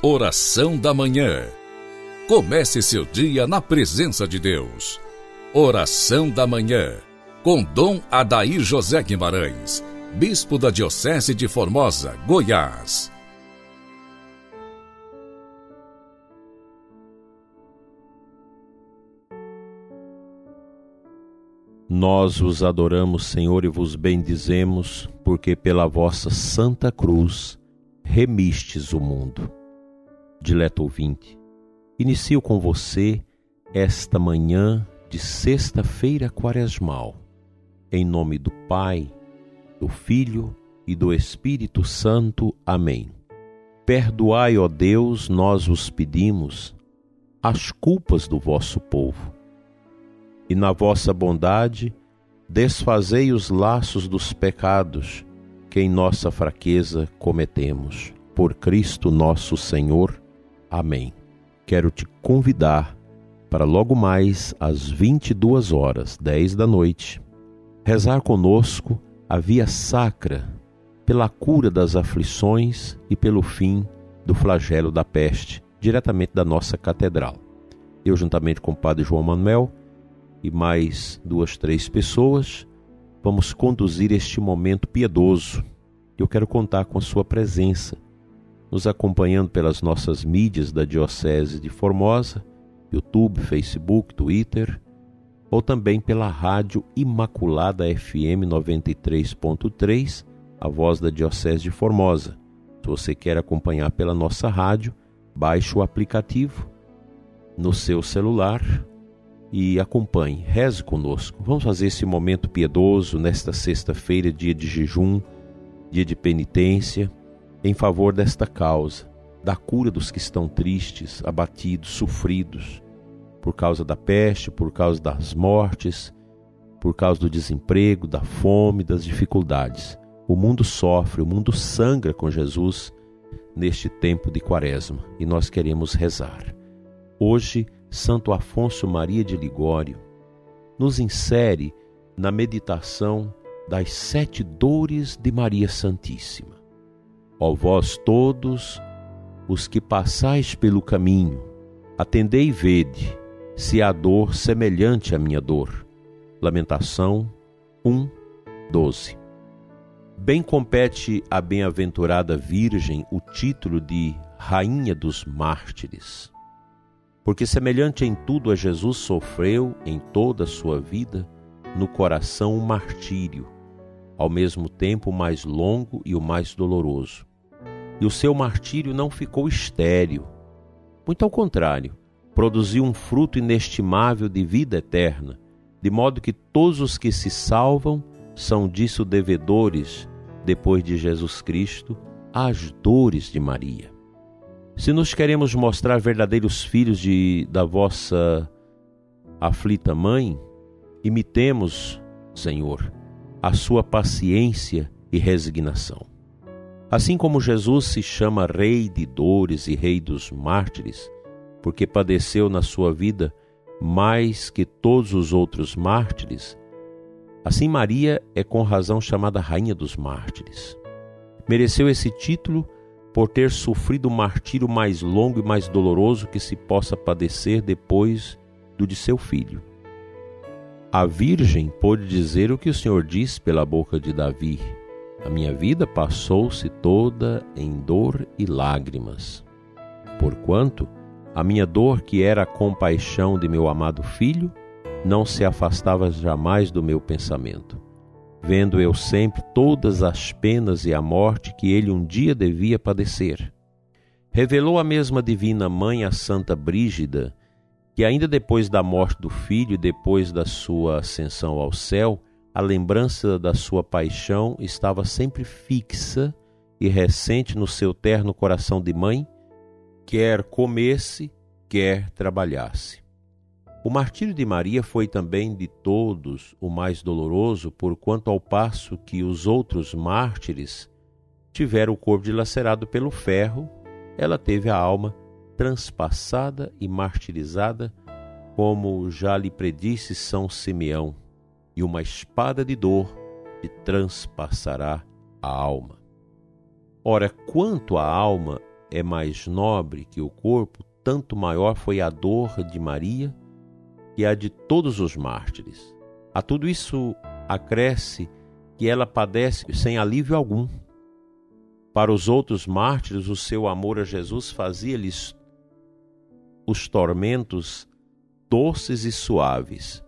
Oração da Manhã. Comece seu dia na presença de Deus. Oração da Manhã. Com Dom Adair José Guimarães, Bispo da Diocese de Formosa, Goiás. Nós vos adoramos, Senhor, e vos bendizemos, porque pela vossa santa cruz remistes o mundo. Dileto ouvinte, inicio com você esta manhã de sexta-feira quaresmal, em nome do Pai, do Filho e do Espírito Santo. Amém. Perdoai, ó Deus, nós vos pedimos, as culpas do vosso povo e na vossa bondade desfazei os laços dos pecados que em nossa fraqueza cometemos. Por Cristo nosso Senhor. Amém. Quero te convidar para logo mais às 22 horas, 10 da noite, rezar conosco a via sacra pela cura das aflições e pelo fim do flagelo da peste, diretamente da nossa catedral. Eu, juntamente com o Padre João Manuel, e mais duas, três pessoas, vamos conduzir este momento piedoso. Eu quero contar com a sua presença, nos acompanhando pelas nossas mídias da Diocese de Formosa, YouTube, Facebook, Twitter, ou também pela Rádio Imaculada FM 93.3, a voz da Diocese de Formosa. Se você quer acompanhar pela nossa rádio, baixe o aplicativo no seu celular e acompanhe, reze conosco. Vamos fazer esse momento piedoso nesta sexta-feira, dia de jejum, dia de penitência, em favor desta causa, da cura dos que estão tristes, abatidos, sofridos, por causa da peste, por causa das mortes, por causa do desemprego, da fome, das dificuldades. O mundo sofre, o mundo sangra com Jesus neste tempo de quaresma e nós queremos rezar. Hoje, Santo Afonso Maria de Ligório, nos insere na meditação das sete dores de Maria Santíssima. Ó vós todos os que passais pelo caminho, atendei e vede se há dor semelhante à minha dor. Lamentação 1, 12. Bem compete à bem-aventurada Virgem o título de Rainha dos Mártires porque semelhante em tudo a Jesus sofreu em toda a sua vida no coração um martírio, ao mesmo tempo o mais longo e o mais doloroso. E o seu martírio não ficou estéril, muito ao contrário, produziu um fruto inestimável de vida eterna, de modo que todos os que se salvam são disso devedores, depois de Jesus Cristo, às dores de Maria. Se nos queremos mostrar verdadeiros filhos de, da vossa aflita mãe, imitemos, Senhor, a sua paciência e resignação. Assim como Jesus se chama Rei de dores e Rei dos mártires, porque padeceu na sua vida mais que todos os outros mártires, assim Maria é com razão chamada Rainha dos Mártires. Mereceu esse título por ter sofrido o martírio mais longo e mais doloroso que se possa padecer depois do de seu filho. A Virgem pôde dizer o que o Senhor disse pela boca de Davi: A minha vida passou-se toda em dor e lágrimas. Porquanto a minha dor, que era a compaixão de meu amado filho, não se afastava jamais do meu pensamento vendo eu sempre todas as penas e a morte que ele um dia devia padecer. Revelou a mesma divina mãe a Santa Brígida que ainda depois da morte do filho e depois da sua ascensão ao céu, a lembrança da sua paixão estava sempre fixa e recente no seu terno coração de mãe, quer comesse, quer trabalhasse. O martírio de Maria foi também de todos o mais doloroso, porquanto ao passo que os outros mártires tiveram o corpo dilacerado pelo ferro, ela teve a alma transpassada e martirizada, como já lhe predisse São Simeão, e uma espada de dor lhe transpassará a alma. Ora, quanto à alma, é mais nobre que o corpo, tanto maior foi a dor de Maria que a de todos os mártires. A tudo isso acresce que ela padece sem alívio algum. Para os outros mártires, o seu amor a Jesus fazia-lhes os tormentos doces e suaves.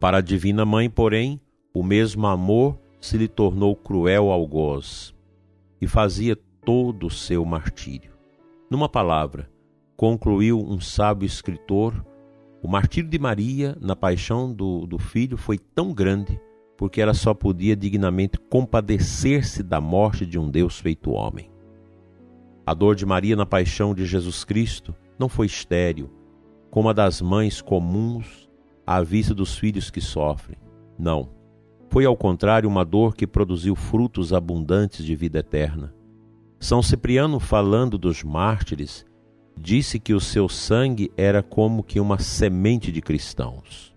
Para a Divina Mãe, porém, o mesmo amor se lhe tornou cruel algoz e fazia todo o seu martírio. Numa palavra, concluiu um sábio escritor, o martírio de Maria na paixão do, do filho foi tão grande porque ela só podia dignamente compadecer-se da morte de um Deus feito homem. A dor de Maria na paixão de Jesus Cristo não foi estéril, como a das mães comuns à vista dos filhos que sofrem. Não. Foi ao contrário uma dor que produziu frutos abundantes de vida eterna. São Cipriano, falando dos mártires, disse que o seu sangue era como que uma semente de cristãos,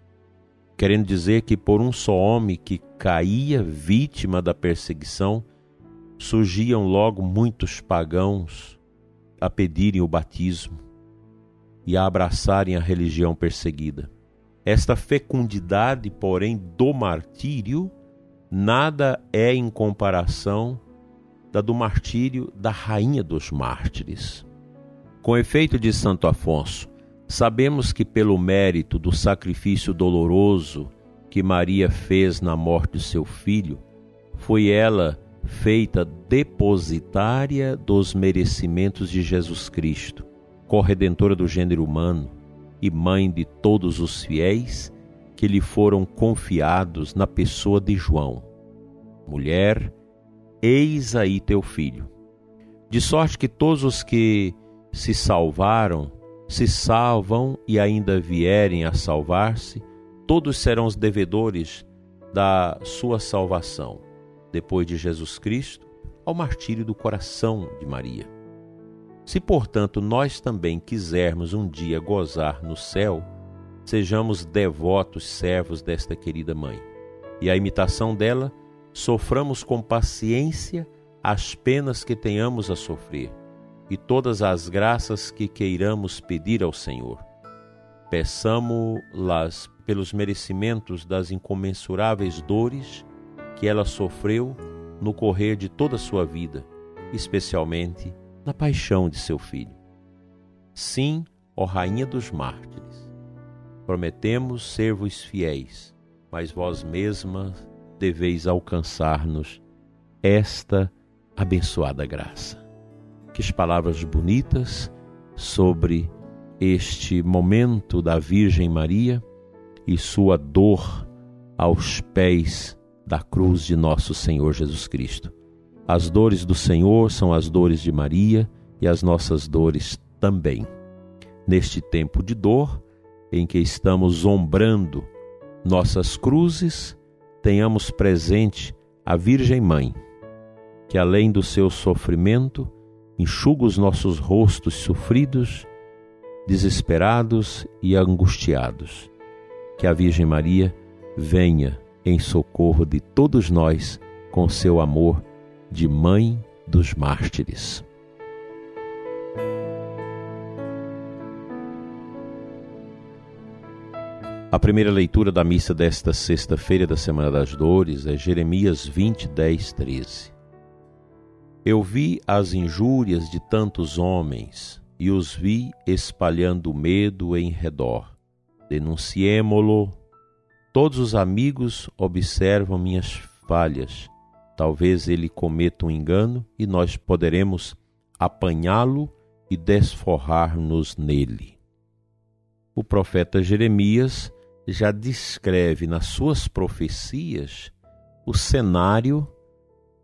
querendo dizer que por um só homem que caía vítima da perseguição, surgiam logo muitos pagãos a pedirem o batismo e a abraçarem a religião perseguida. Esta fecundidade, porém, do martírio, nada é em comparação da do martírio da rainha dos mártires. Com efeito de Santo Afonso, sabemos que pelo mérito do sacrifício doloroso que Maria fez na morte de seu filho, foi ela feita depositária dos merecimentos de Jesus Cristo, corredentora do gênero humano e mãe de todos os fiéis que lhe foram confiados na pessoa de João. Mulher, eis aí teu filho. De sorte que todos os que se salvaram, se salvam e ainda vierem a salvar-se, todos serão os devedores da sua salvação, depois de Jesus Cristo, ao martírio do coração de Maria. Se, portanto, nós também quisermos um dia gozar no céu, sejamos devotos servos desta querida mãe. E a imitação dela, soframos com paciência as penas que tenhamos a sofrer e todas as graças que queiramos pedir ao Senhor. Peçamo-las pelos merecimentos das incomensuráveis dores que ela sofreu no correr de toda a sua vida, especialmente na paixão de seu filho. Sim, ó Rainha dos Mártires, prometemos ser-vos fiéis, mas vós mesma deveis alcançar-nos esta abençoada graça. Que as palavras bonitas sobre este momento da Virgem Maria e sua dor aos pés da cruz de nosso Senhor Jesus Cristo as dores do Senhor são as dores de Maria e as nossas dores também. Neste tempo de dor, em que estamos ombrando nossas cruzes, tenhamos presente a Virgem Mãe, que além do seu sofrimento, enxuga os nossos rostos sofridos, desesperados e angustiados. Que a Virgem Maria venha em socorro de todos nós com seu amor de Mãe dos Mártires. A primeira leitura da missa desta sexta-feira da Semana das Dores é Jeremias 20, 10, 13. Eu vi as injúrias de tantos homens e os vi espalhando medo em redor. Denunciemo-lo. Todos os amigos observam minhas falhas Talvez ele cometa um engano e nós poderemos apanhá-lo e desforrar-nos nele. O profeta Jeremias já descreve nas suas profecias o cenário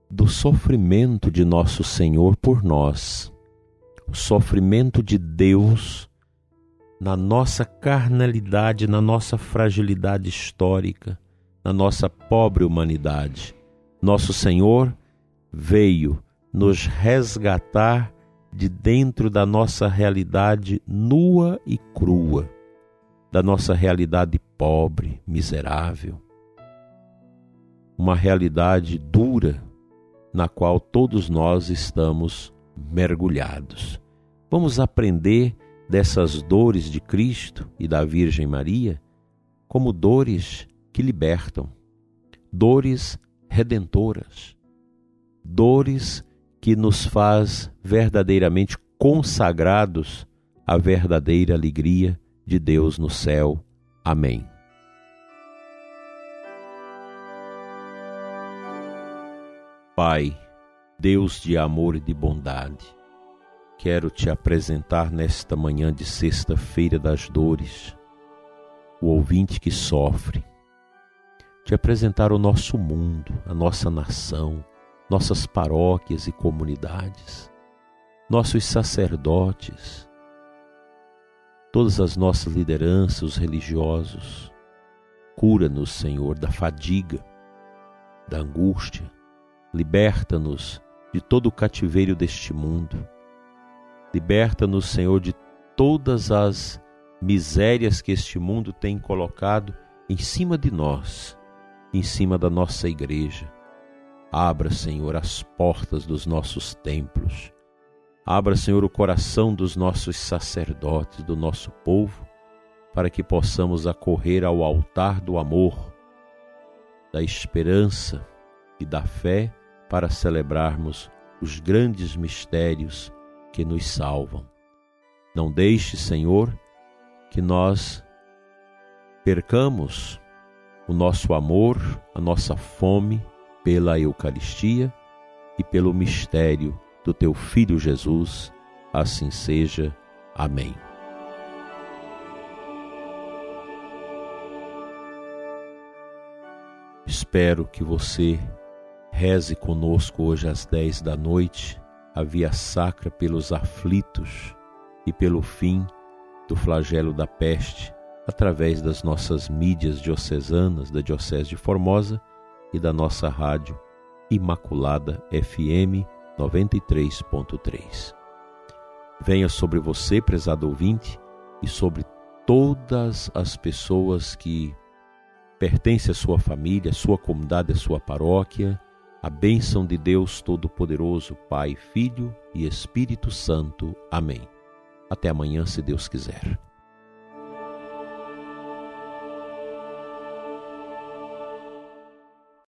do sofrimento de nosso Senhor por nós, o sofrimento de Deus na nossa carnalidade, na nossa fragilidade histórica, na nossa pobre humanidade nosso Senhor veio nos resgatar de dentro da nossa realidade nua e crua, da nossa realidade pobre, miserável. Uma realidade dura na qual todos nós estamos mergulhados. Vamos aprender dessas dores de Cristo e da Virgem Maria como dores que libertam, dores redentoras, dores que nos faz verdadeiramente consagrados à verdadeira alegria de Deus no céu. Amém. Pai, Deus de amor e de bondade, quero te apresentar nesta manhã de sexta-feira das dores, o ouvinte que sofre, te apresentar o nosso mundo, a nossa nação, nossas paróquias e comunidades, nossos sacerdotes, todas as nossas lideranças, os religiosos. Cura-nos, Senhor, da fadiga, da angústia, liberta-nos de todo o cativeiro deste mundo. Liberta-nos, Senhor, de todas as misérias que este mundo tem colocado em cima de nós em cima da nossa igreja. Abra, Senhor, as portas dos nossos templos. Abra, Senhor, o coração dos nossos sacerdotes, do nosso povo, para que possamos acorrer ao altar do amor, da esperança e da fé para celebrarmos os grandes mistérios que nos salvam. Não deixe, Senhor, que nós percamos o nosso amor, a nossa fome pela Eucaristia e pelo mistério do teu Filho Jesus. Assim seja. Amém. Espero que você reze conosco hoje às dez da noite a via sacra pelos aflitos e pelo fim do flagelo da peste através das nossas mídias diocesanas da Diocese de Formosa e da nossa rádio Imaculada FM 93.3. Venha sobre você, prezado ouvinte, e sobre todas as pessoas que pertencem à sua família, à sua comunidade, à sua paróquia, a bênção de Deus Todo-Poderoso, Pai, Filho e Espírito Santo. Amém. Até amanhã, se Deus quiser.